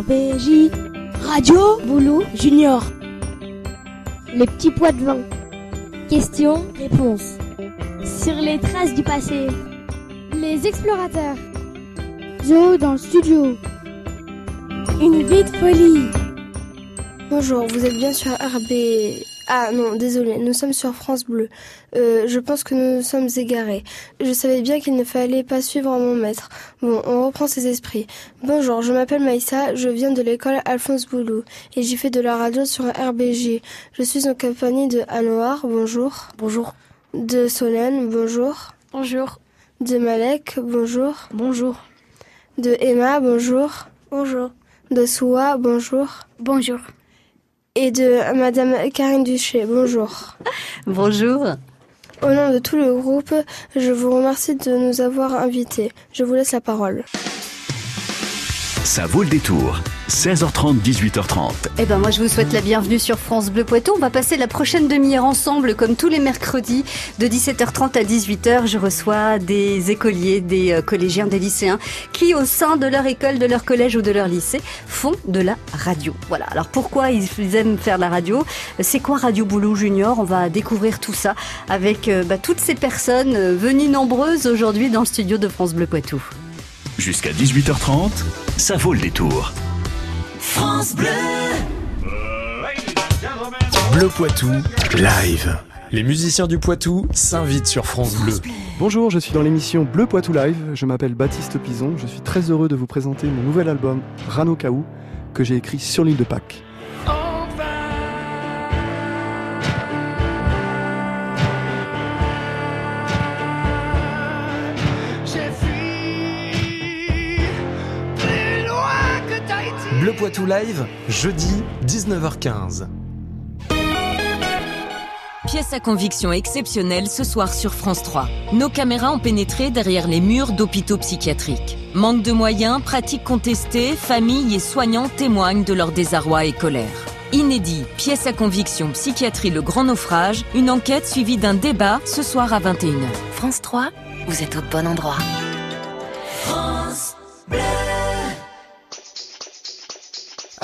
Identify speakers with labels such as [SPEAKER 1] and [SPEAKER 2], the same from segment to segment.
[SPEAKER 1] RBJ. Radio Boulou Junior. Les petits pois de vin. Questions, réponses. Sur les traces du passé. Les explorateurs. Zoo dans le studio. Une vie de folie.
[SPEAKER 2] Bonjour, vous êtes bien sur RB. Ah non, désolé, nous sommes sur France Bleu. Euh, je pense que nous nous sommes égarés. Je savais bien qu'il ne fallait pas suivre mon maître. Bon, on reprend ses esprits. Bonjour, je m'appelle Maïssa, je viens de l'école Alphonse Boulou et j'y fais de la radio sur RBG. Je suis en compagnie de Anouar, bonjour.
[SPEAKER 1] Bonjour.
[SPEAKER 2] De Solène, bonjour.
[SPEAKER 1] Bonjour.
[SPEAKER 2] De Malek, bonjour.
[SPEAKER 1] Bonjour.
[SPEAKER 2] De Emma, bonjour.
[SPEAKER 1] Bonjour.
[SPEAKER 2] De Soua, bonjour.
[SPEAKER 1] Bonjour.
[SPEAKER 2] Et de Madame Karine Duché, bonjour.
[SPEAKER 3] Bonjour.
[SPEAKER 2] Au nom de tout le groupe, je vous remercie de nous avoir invités. Je vous laisse la parole.
[SPEAKER 4] Ça vaut le détour. 16h30, 18h30.
[SPEAKER 3] Eh ben moi je vous souhaite la bienvenue sur France Bleu Poitou. On va passer la prochaine demi-heure ensemble comme tous les mercredis de 17h30 à 18h. Je reçois des écoliers, des euh, collégiens, des lycéens qui au sein de leur école, de leur collège ou de leur lycée font de la radio. Voilà. Alors pourquoi ils aiment faire de la radio? C'est quoi Radio Boulot Junior? On va découvrir tout ça avec euh, bah, toutes ces personnes euh, venues nombreuses aujourd'hui dans le studio de France Bleu Poitou.
[SPEAKER 4] Jusqu'à 18h30, ça vaut le détour.
[SPEAKER 5] France Bleu.
[SPEAKER 6] Bleu Poitou, live. Les musiciens du Poitou s'invitent sur France Bleu.
[SPEAKER 7] Bonjour, je suis dans l'émission Bleu Poitou Live. Je m'appelle Baptiste Pison. Je suis très heureux de vous présenter mon nouvel album Rano Kaou que j'ai écrit sur l'île de Pâques.
[SPEAKER 6] Bleu Poitou Live, jeudi 19h15.
[SPEAKER 5] Pièce à conviction exceptionnelle ce soir sur France 3. Nos caméras ont pénétré derrière les murs d'hôpitaux psychiatriques. Manque de moyens, pratiques contestées, familles et soignants témoignent de leur désarroi et colère. Inédit, pièce à conviction psychiatrie Le Grand Naufrage, une enquête suivie d'un débat ce soir à 21h.
[SPEAKER 8] France 3, vous êtes au bon endroit.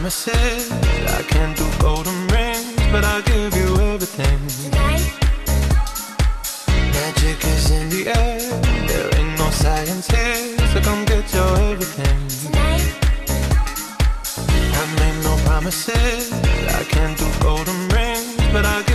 [SPEAKER 9] promises. I can't do golden rings, but I'll give you everything.
[SPEAKER 8] Tonight,
[SPEAKER 9] Magic is in the air. There ain't no science here, so come get your everything.
[SPEAKER 8] tonight,
[SPEAKER 9] I made no promises. I can't do golden rings, but I'll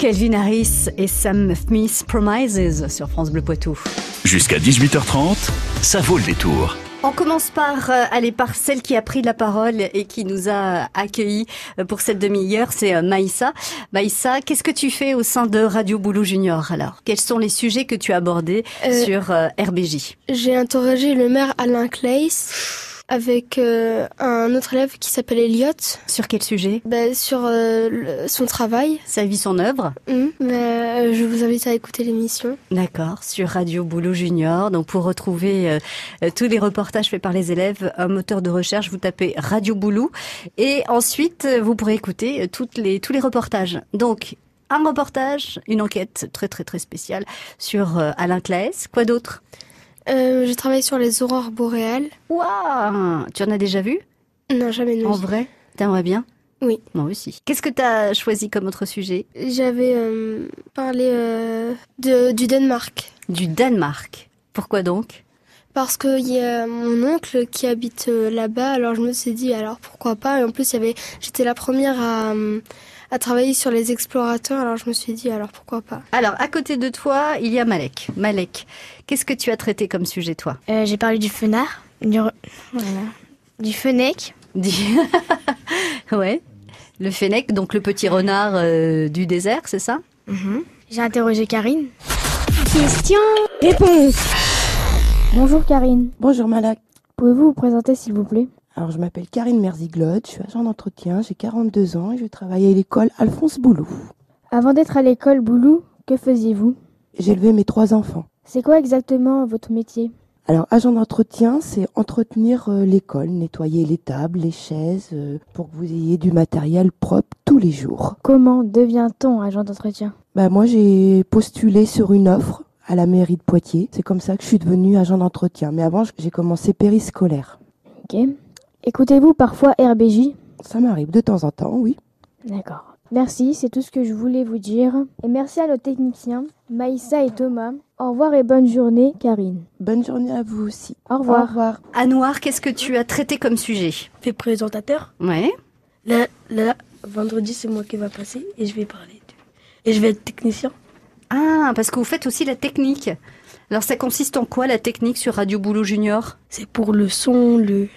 [SPEAKER 3] Kelvin Harris et Sam Smith Promises sur France Bleu Poitou.
[SPEAKER 4] Jusqu'à 18h30, ça vaut le détour.
[SPEAKER 3] On commence par euh, aller par celle qui a pris la parole et qui nous a accueillis euh, pour cette demi-heure, c'est euh, Maïssa. Maïssa, qu'est-ce que tu fais au sein de Radio Boulot Junior alors? Quels sont les sujets que tu as abordés
[SPEAKER 2] Euh,
[SPEAKER 3] sur euh, RBJ
[SPEAKER 2] J'ai interrogé le maire Alain Claes avec euh, un autre élève qui s'appelle Elliot
[SPEAKER 3] Sur quel sujet?
[SPEAKER 2] Bah, sur euh, le- son travail.
[SPEAKER 3] Sa vie, son œuvre?
[SPEAKER 2] Hum, bah, euh, je vous invite à écouter l'émission.
[SPEAKER 3] D'accord, sur Radio Boulot Junior. Donc pour retrouver euh, euh, tous les reportages faits par les élèves, un moteur de recherche, vous tapez Radio Boulot et ensuite euh, vous pourrez écouter toutes les tous les reportages. Donc un reportage, une enquête très très très spéciale sur euh, Alain Claes. Quoi d'autre?
[SPEAKER 2] Euh, je travaille sur les aurores boréales.
[SPEAKER 3] Waouh Tu en as déjà vu?
[SPEAKER 2] Non, jamais non.
[SPEAKER 3] En vrai? T'aimerais bien?
[SPEAKER 2] Oui.
[SPEAKER 3] Moi aussi. Qu'est-ce que t'as choisi comme autre sujet?
[SPEAKER 2] J'avais euh, parlé euh, de, du Danemark.
[SPEAKER 3] Du Danemark. Pourquoi donc?
[SPEAKER 2] Parce qu'il y a mon oncle qui habite là-bas, alors je me suis dit, alors pourquoi pas? Et en plus, il y avait, j'étais la première à, à travailler sur les explorateurs, alors je me suis dit, alors pourquoi pas
[SPEAKER 3] Alors, à côté de toi, il y a Malek. Malek, qu'est-ce que tu as traité comme sujet, toi?
[SPEAKER 1] Euh, J'ai parlé du fenard, du, re- voilà. du fennec.
[SPEAKER 3] Dis- ouais. Le fennec, donc le petit renard euh, du désert, c'est ça?
[SPEAKER 1] J'ai interrogé Karine. Question, réponse. Bonjour Karine.
[SPEAKER 10] Bonjour Malak.
[SPEAKER 1] Pouvez-vous vous présenter s'il vous plaît?
[SPEAKER 10] Alors je m'appelle Karine Merziglotte, je suis agent d'entretien, j'ai 42 ans et je travaille à l'école Alphonse Boulou.
[SPEAKER 1] Avant d'être à l'école Boulou, que faisiez-vous?
[SPEAKER 10] Élevé mes trois enfants.
[SPEAKER 1] C'est quoi exactement votre métier?
[SPEAKER 10] Alors agent d'entretien, c'est entretenir euh, l'école, nettoyer les tables, les chaises, euh, pour que vous ayez du matériel propre tous les jours.
[SPEAKER 1] Comment devient-on agent d'entretien?
[SPEAKER 10] Bah moi j'ai postulé sur une offre à la mairie de Poitiers. C'est comme ça que je suis devenue agent d'entretien. Mais avant j'ai commencé périscolaire.
[SPEAKER 1] Ok. Écoutez-vous parfois RBJ
[SPEAKER 10] Ça m'arrive de temps en temps, oui.
[SPEAKER 1] D'accord. Merci, c'est tout ce que je voulais vous dire. Et merci à nos techniciens, Maïssa et Thomas. Au revoir et bonne journée, Karine.
[SPEAKER 10] Bonne journée à vous aussi.
[SPEAKER 1] Au revoir.
[SPEAKER 10] Au revoir.
[SPEAKER 3] Anouar, qu'est-ce que tu as traité comme sujet?
[SPEAKER 11] Fait présentateur?
[SPEAKER 3] Ouais.
[SPEAKER 11] Là, là, vendredi, c'est moi qui va passer et je vais parler. de- Et je vais être technicien.
[SPEAKER 3] Ah, parce que vous faites aussi la technique. Alors, ça consiste en quoi la technique sur Radio Boulot Junior?
[SPEAKER 11] C'est pour le son, le.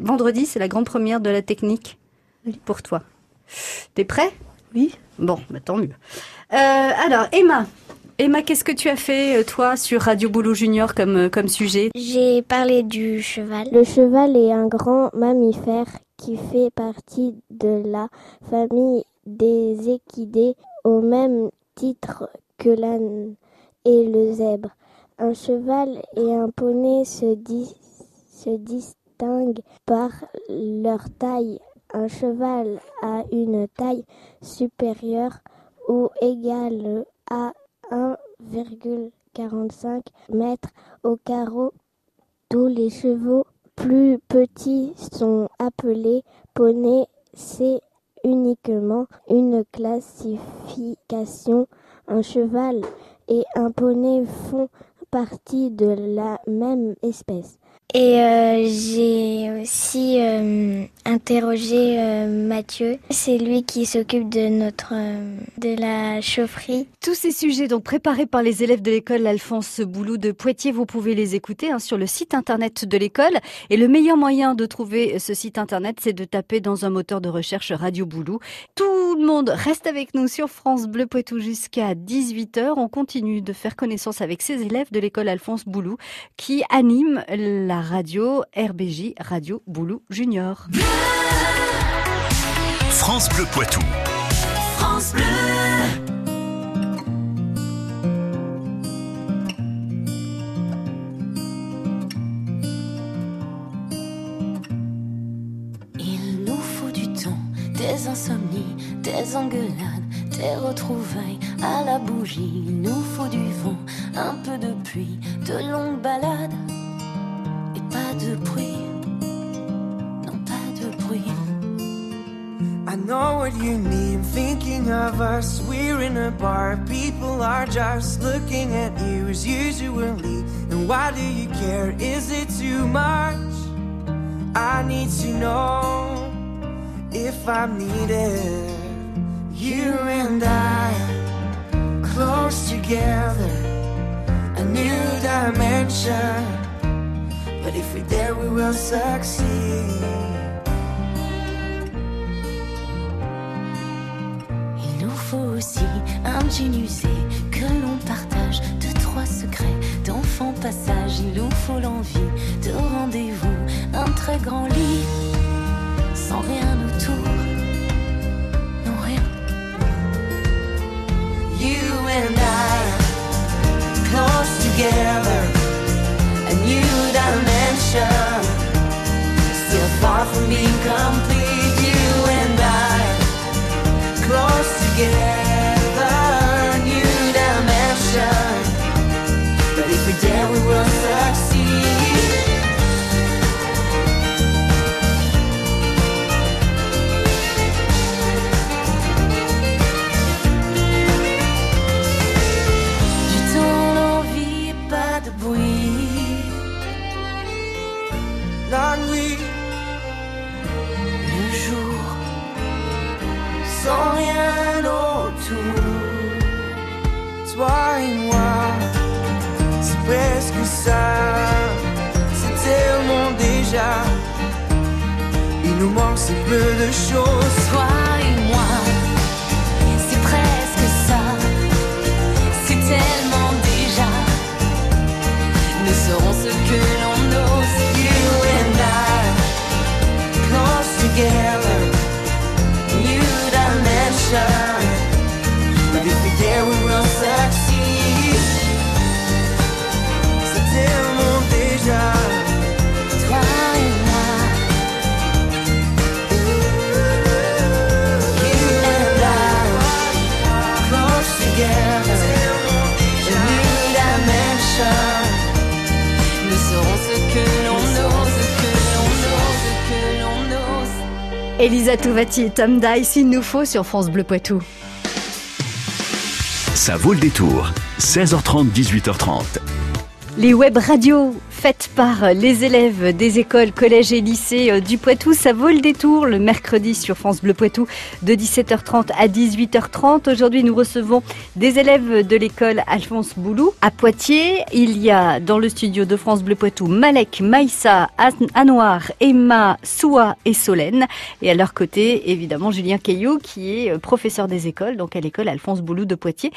[SPEAKER 3] Vendredi, c'est la grande première de la technique pour toi. T'es prêt?
[SPEAKER 11] Oui.
[SPEAKER 3] Bon, bah, tant mieux. Euh, alors, Emma. Emma, qu'est-ce que tu as fait, euh, toi, sur Radio Boulot Junior comme, euh, comme sujet?
[SPEAKER 1] J'ai parlé du cheval. Le cheval est un grand mammifère qui fait partie de la famille des équidés au même titre que l'âne et le zèbre. Un cheval et un poney se, dis- se par leur taille. Un cheval a une taille supérieure ou égale à 1,45 mètres au carreau. Tous les chevaux plus petits sont appelés poneys. C'est uniquement une classification. Un cheval et un poney font partie de la même espèce.
[SPEAKER 12] Et euh, j'ai aussi euh, interrogé euh, Mathieu. C'est lui qui s'occupe de notre de la chaufferie.
[SPEAKER 3] Tous ces sujets donc préparés par les élèves de l'école Alphonse Boulou de Poitiers, vous pouvez les écouter hein, sur le site internet de l'école. Et le meilleur moyen de trouver ce site internet, c'est de taper dans un moteur de recherche Radio Boulou. Tout le monde reste avec nous sur France Bleu Poitou jusqu'à 18h. On continue de faire connaissance avec ces élèves de l'école Alphonse Boulou qui animent la radio RBJ Radio Boulou Junior.
[SPEAKER 4] France Bleu Poitou.
[SPEAKER 8] France Bleu.
[SPEAKER 13] Il nous faut du temps, des insomnies, des engueulades, des retrouvailles à la bougie. Il nous faut du vent, un peu de pluie, de longues balades. De bruit. Non, pas de bruit.
[SPEAKER 14] I know what you need. Thinking of us, we're in a bar. People are just looking at you as usually. And why do you care? Is it too much? I need to know if I'm needed. You and I, close together, a new dimension. But if we're there, we will succeed.
[SPEAKER 13] Il nous faut aussi un usé que l'on partage de trois secrets d'enfant passage. Il nous faut l'envie de rendez-vous, un très grand lit
[SPEAKER 14] for me complete.
[SPEAKER 13] Et
[SPEAKER 14] moi, c'est presque ça. C'est tellement déjà. Il nous manque si peu de choses.
[SPEAKER 3] Elisa Touvati et Tom Dice, il nous faut sur France Bleu Poitou.
[SPEAKER 4] Ça vaut le détour. 16h30, 18h30.
[SPEAKER 3] Les web radios faites par les élèves des écoles, collèges et lycées euh, du Poitou, ça vaut le détour le mercredi sur France Bleu Poitou de 17h30 à 18h30. Aujourd'hui, nous recevons des élèves de l'école Alphonse Boulou à Poitiers. Il y a dans le studio de France Bleu Poitou Malek, Maïssa, An- Anouar, Emma, Soua et Solène. Et à leur côté, évidemment, Julien Caillot qui est euh, professeur des écoles, donc à l'école Alphonse Boulou de Poitiers.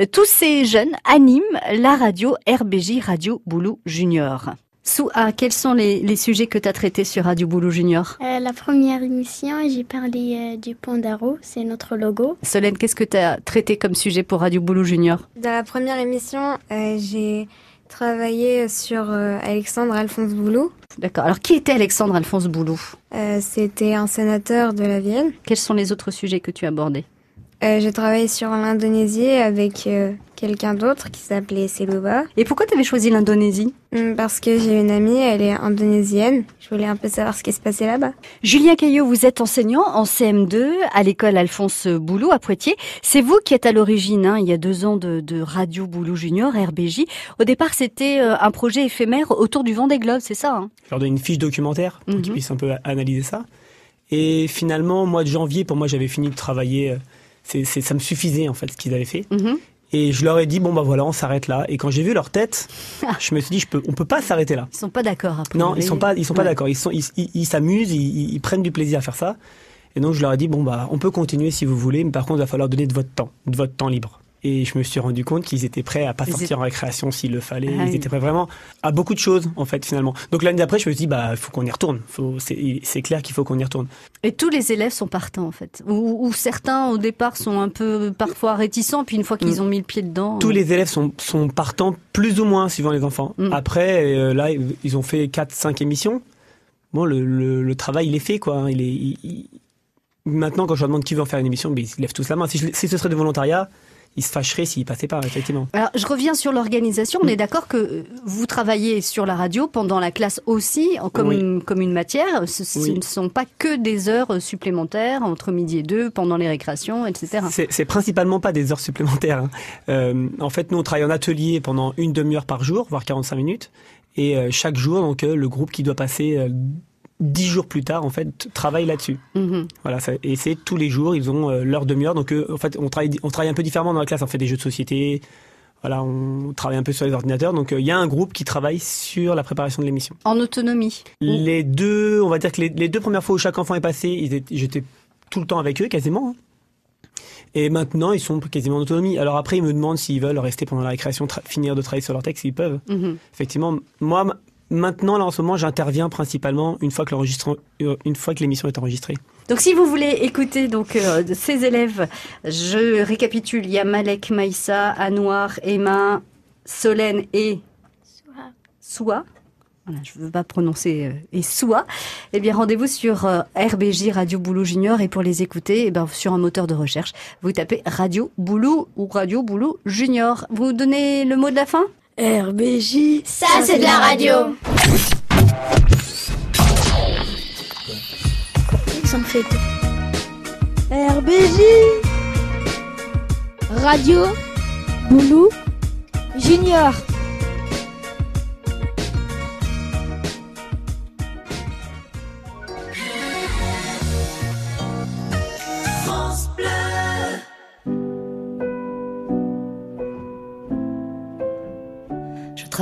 [SPEAKER 3] Euh, Tous ces jeunes animent la radio RBJ Radio Boulou Junior. Soua, quels sont les, les sujets que tu as traités sur Radio Boulou Junior
[SPEAKER 15] Euh, la première émission, j'ai parlé euh, du Pandaro, c'est notre logo.
[SPEAKER 3] Solène, qu'est-ce que tu as traité comme sujet pour Radio Boulou Junior?
[SPEAKER 16] Dans la première émission, euh, j'ai travaillé sur euh, Alexandre Alphonse Boulou.
[SPEAKER 3] D'accord. Alors, qui était Alexandre Alphonse Boulou?
[SPEAKER 16] Euh, C'était un sénateur de la Vienne.
[SPEAKER 3] Quels sont les autres sujets que tu as abordés?
[SPEAKER 16] Euh, j'ai travaillé sur l'Indonésie avec euh, quelqu'un d'autre qui s'appelait Seluba.
[SPEAKER 3] Et pourquoi tu avais choisi l'Indonésie
[SPEAKER 16] Hum, Parce que j'ai une amie, elle est indonésienne. Je voulais un peu savoir ce qui se passait là-bas.
[SPEAKER 3] Julien Caillot, vous êtes enseignant en CM2 à l'école Alphonse Boulou à Poitiers. C'est vous qui êtes à l'origine, hein, il y a deux ans, de, de Radio Boulou Junior, RBJ. Au départ, c'était euh, un projet éphémère autour du Vendée Globe, c'est ça hein
[SPEAKER 17] Je leur donne une fiche documentaire pour qu'ils
[SPEAKER 3] Mhm.
[SPEAKER 17] puissent un peu analyser ça. Et finalement, au mois de janvier, pour moi, j'avais fini de travailler. euh, C'est, c'est- ça me suffisait, en fait, ce qu'ils avaient fait.
[SPEAKER 3] Mhm.
[SPEAKER 17] Et je leur ai dit, bon, bah voilà, on s'arrête là. Et quand j'ai vu leur tête, je me suis dit, je peux, on peut pas s'arrêter là.
[SPEAKER 3] Ils sont pas d'accord. après,
[SPEAKER 17] Non,
[SPEAKER 3] vous
[SPEAKER 17] ils sont pas, ils sont pas d'accord. Ils sont, ils, ils- ils s'amusent, ils, ils prennent du plaisir à faire ça. Et donc je leur ai dit bon bah on peut continuer si vous voulez, mais par contre il va falloir donner de votre temps, de votre temps libre. Et je me suis rendu compte qu'ils étaient prêts à pas
[SPEAKER 3] Ils
[SPEAKER 17] sortir en récréation s'il le fallait.
[SPEAKER 3] Ah
[SPEAKER 17] ils
[SPEAKER 3] oui.
[SPEAKER 17] étaient prêts vraiment à beaucoup de choses en fait finalement. Donc l'année d'après je me suis dit bah faut qu'on y retourne. C'est, clair qu'il faut qu'on y retourne.
[SPEAKER 3] Et tous les élèves sont partants en fait. Ou, ou certains au départ sont un peu parfois réticents, puis une fois qu'ils
[SPEAKER 17] Mm.
[SPEAKER 3] ont mis le pied dedans.
[SPEAKER 17] Tous
[SPEAKER 3] euh,
[SPEAKER 17] les élèves sont, sont partants plus ou moins suivant les enfants.
[SPEAKER 3] Mm.
[SPEAKER 17] Après euh, là ils ont fait 4-5 émissions. Bon le, le, le travail il est fait quoi. hein. Il est, il- il- maintenant, quand je leur demande qui veut en faire une émission, ben, ils lèvent tous la main. Si, je- si ce serait de volontariat, ils se fâcheraient s'ils passaient pas, effectivement.
[SPEAKER 3] Alors, je reviens sur l'organisation. On est d'accord que euh, vous travaillez sur la radio pendant la classe aussi, comme,
[SPEAKER 17] Oui.
[SPEAKER 3] une, comme une matière. Ce, ne sont pas que des heures supplémentaires entre midi et deux, pendant les récréations, etc.
[SPEAKER 17] C'est c'est principalement pas des heures supplémentaires. hein. Euh, en fait, nous, on travaille en atelier pendant une demi-heure par jour, voire 45 minutes. Et euh, chaque jour, donc, euh, le groupe qui doit passer 10 jours plus tard, en fait, travaille là-dessus.
[SPEAKER 3] Mhm.
[SPEAKER 17] Voilà, ça- et c'est tous les jours, ils ont euh, leur demi-heure. Donc, euh, en fait, on travaille, on travaille un peu différemment dans la classe. On fait des jeux de société. Voilà, on travaille un peu sur les ordinateurs. Donc, euh, il y a un groupe qui travaille sur la préparation de l'émission.
[SPEAKER 3] En autonomie.
[SPEAKER 17] Les deux, on va dire que les, les deux premières fois où chaque enfant est passé, j'étais tout le temps avec eux, quasiment. hein. Et maintenant, ils sont quasiment en autonomie. Alors après, ils me demandent s'ils veulent rester pendant la récréation, finir de travailler sur leur texte, ils peuvent.
[SPEAKER 3] Mhm.
[SPEAKER 17] Effectivement, moi, maintenant, là, en ce moment, j'interviens principalement une fois que euh, une fois que l'émission est enregistrée.
[SPEAKER 3] Donc, si vous voulez écouter donc euh, ces élèves, je récapitule. Il y a Malek, Maïssa, Anouar, Emma, Solène et Soua. Voilà, je ne veux pas prononcer euh, et Soua. Eh bien, rendez-vous sur RBJ Radio Boulot Junior et pour les écouter, eh ben, sur un moteur de recherche, vous tapez Radio Boulot ou Radio Boulot Junior. Vous donnez le mot de la fin?
[SPEAKER 11] RBJ.
[SPEAKER 1] Ça, c'est de la radio.
[SPEAKER 11] Ça me fait.
[SPEAKER 1] RBJ. Radio. Boulou. Junior.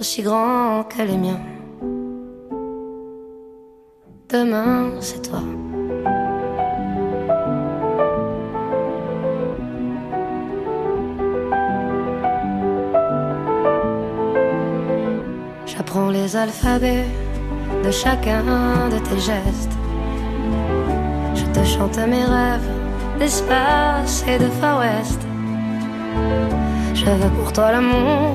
[SPEAKER 18] aussi grands que les miens. Demain, c'est toi. J'apprends les alphabets de chacun de tes gestes. Je te chante mes rêves d'espace et de Far West. Je veux pour toi l'amour,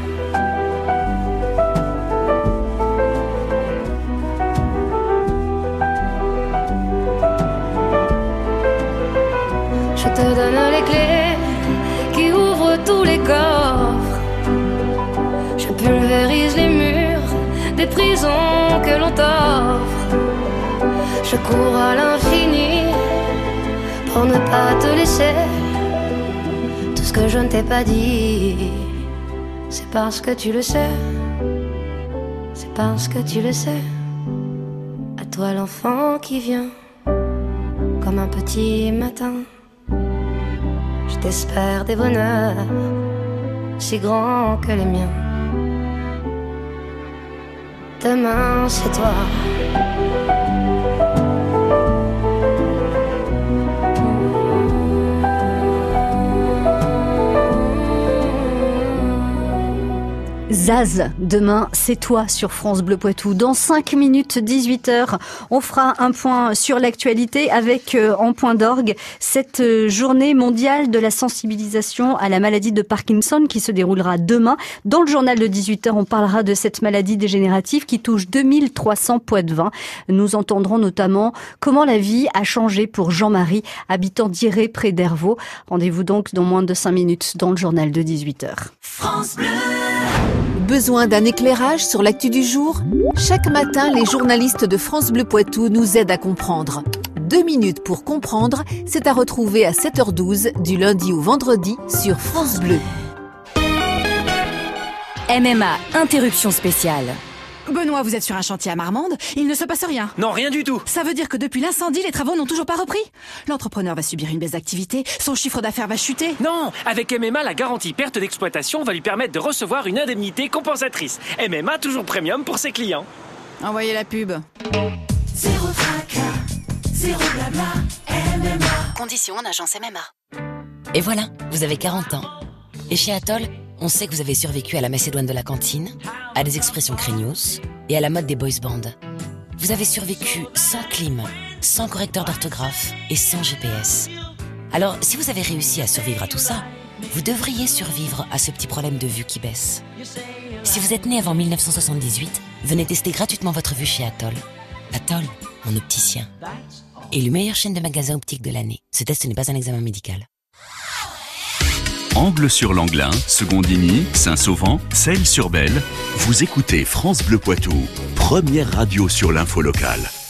[SPEAKER 18] Je te donne les clés qui ouvrent tous les coffres. Je pulvérise les murs des prisons que l'on t'offre. Je cours à l'infini pour ne pas te laisser. Tout ce que je ne t'ai pas dit, c'est parce que tu le sais. C'est parce que tu le sais. À toi l'enfant qui vient comme un petit matin. T'espère des bonheurs si grands que les miens. Demain, c'est toi.
[SPEAKER 3] Zaz, demain, c'est toi sur France Bleu Poitou. Dans 5 minutes, 18h, on fera un point sur l'actualité avec euh, en point d'orgue cette euh, journée mondiale de la sensibilisation à la maladie de Parkinson qui se déroulera demain. Dans le journal de 18h, on parlera de cette maladie dégénérative qui touche 2300 Poitvins. Nous entendrons notamment comment la vie a changé pour Jean-Marie, habitant d'Iré près d'Hervaux. Rendez-vous donc dans moins de 5 minutes dans le journal de 18h.
[SPEAKER 8] France Bleu.
[SPEAKER 19] Besoin d'un éclairage sur l'actu du jour Chaque matin, les journalistes de France Bleu Poitou nous aident à comprendre. Deux minutes pour comprendre, c'est à retrouver à 7h12 du lundi au vendredi sur France Bleu.
[SPEAKER 20] MMA, interruption spéciale.
[SPEAKER 19] Benoît, vous êtes sur un chantier à Marmande, il ne se passe rien.
[SPEAKER 21] Non, rien du tout.
[SPEAKER 19] Ça veut dire que depuis l'incendie, les travaux n'ont toujours pas repris L'entrepreneur va subir une baisse d'activité, son chiffre d'affaires va chuter.
[SPEAKER 21] Non, avec MMA, la garantie perte d'exploitation va lui permettre de recevoir une indemnité compensatrice. MMA, toujours premium pour ses clients.
[SPEAKER 19] Envoyez la pub.
[SPEAKER 22] Zéro tracas, zéro blabla, MMA.
[SPEAKER 5] Conditions en agence MMA.
[SPEAKER 23] Et voilà, vous avez 40 ans. Et chez Atoll, on sait que vous avez survécu à la Macédoine de la cantine, à des expressions craignos et à la mode des boys bands. Vous avez survécu sans clim, sans correcteur d'orthographe et sans GPS. Alors, si vous avez réussi à survivre à tout ça, vous devriez survivre à ce petit problème de vue qui baisse. Si vous êtes né avant 1978, venez tester gratuitement votre vue chez Atoll. Atoll, mon opticien. Élu meilleure chaîne de magasins optiques de l'année. Ce test n'est pas un examen médical.
[SPEAKER 4] Angle sur l'Anglin, Secondigny, Saint-Sauvent, Celle-sur-Belle. Vous écoutez France Bleu Poitou, première radio sur l'info locale.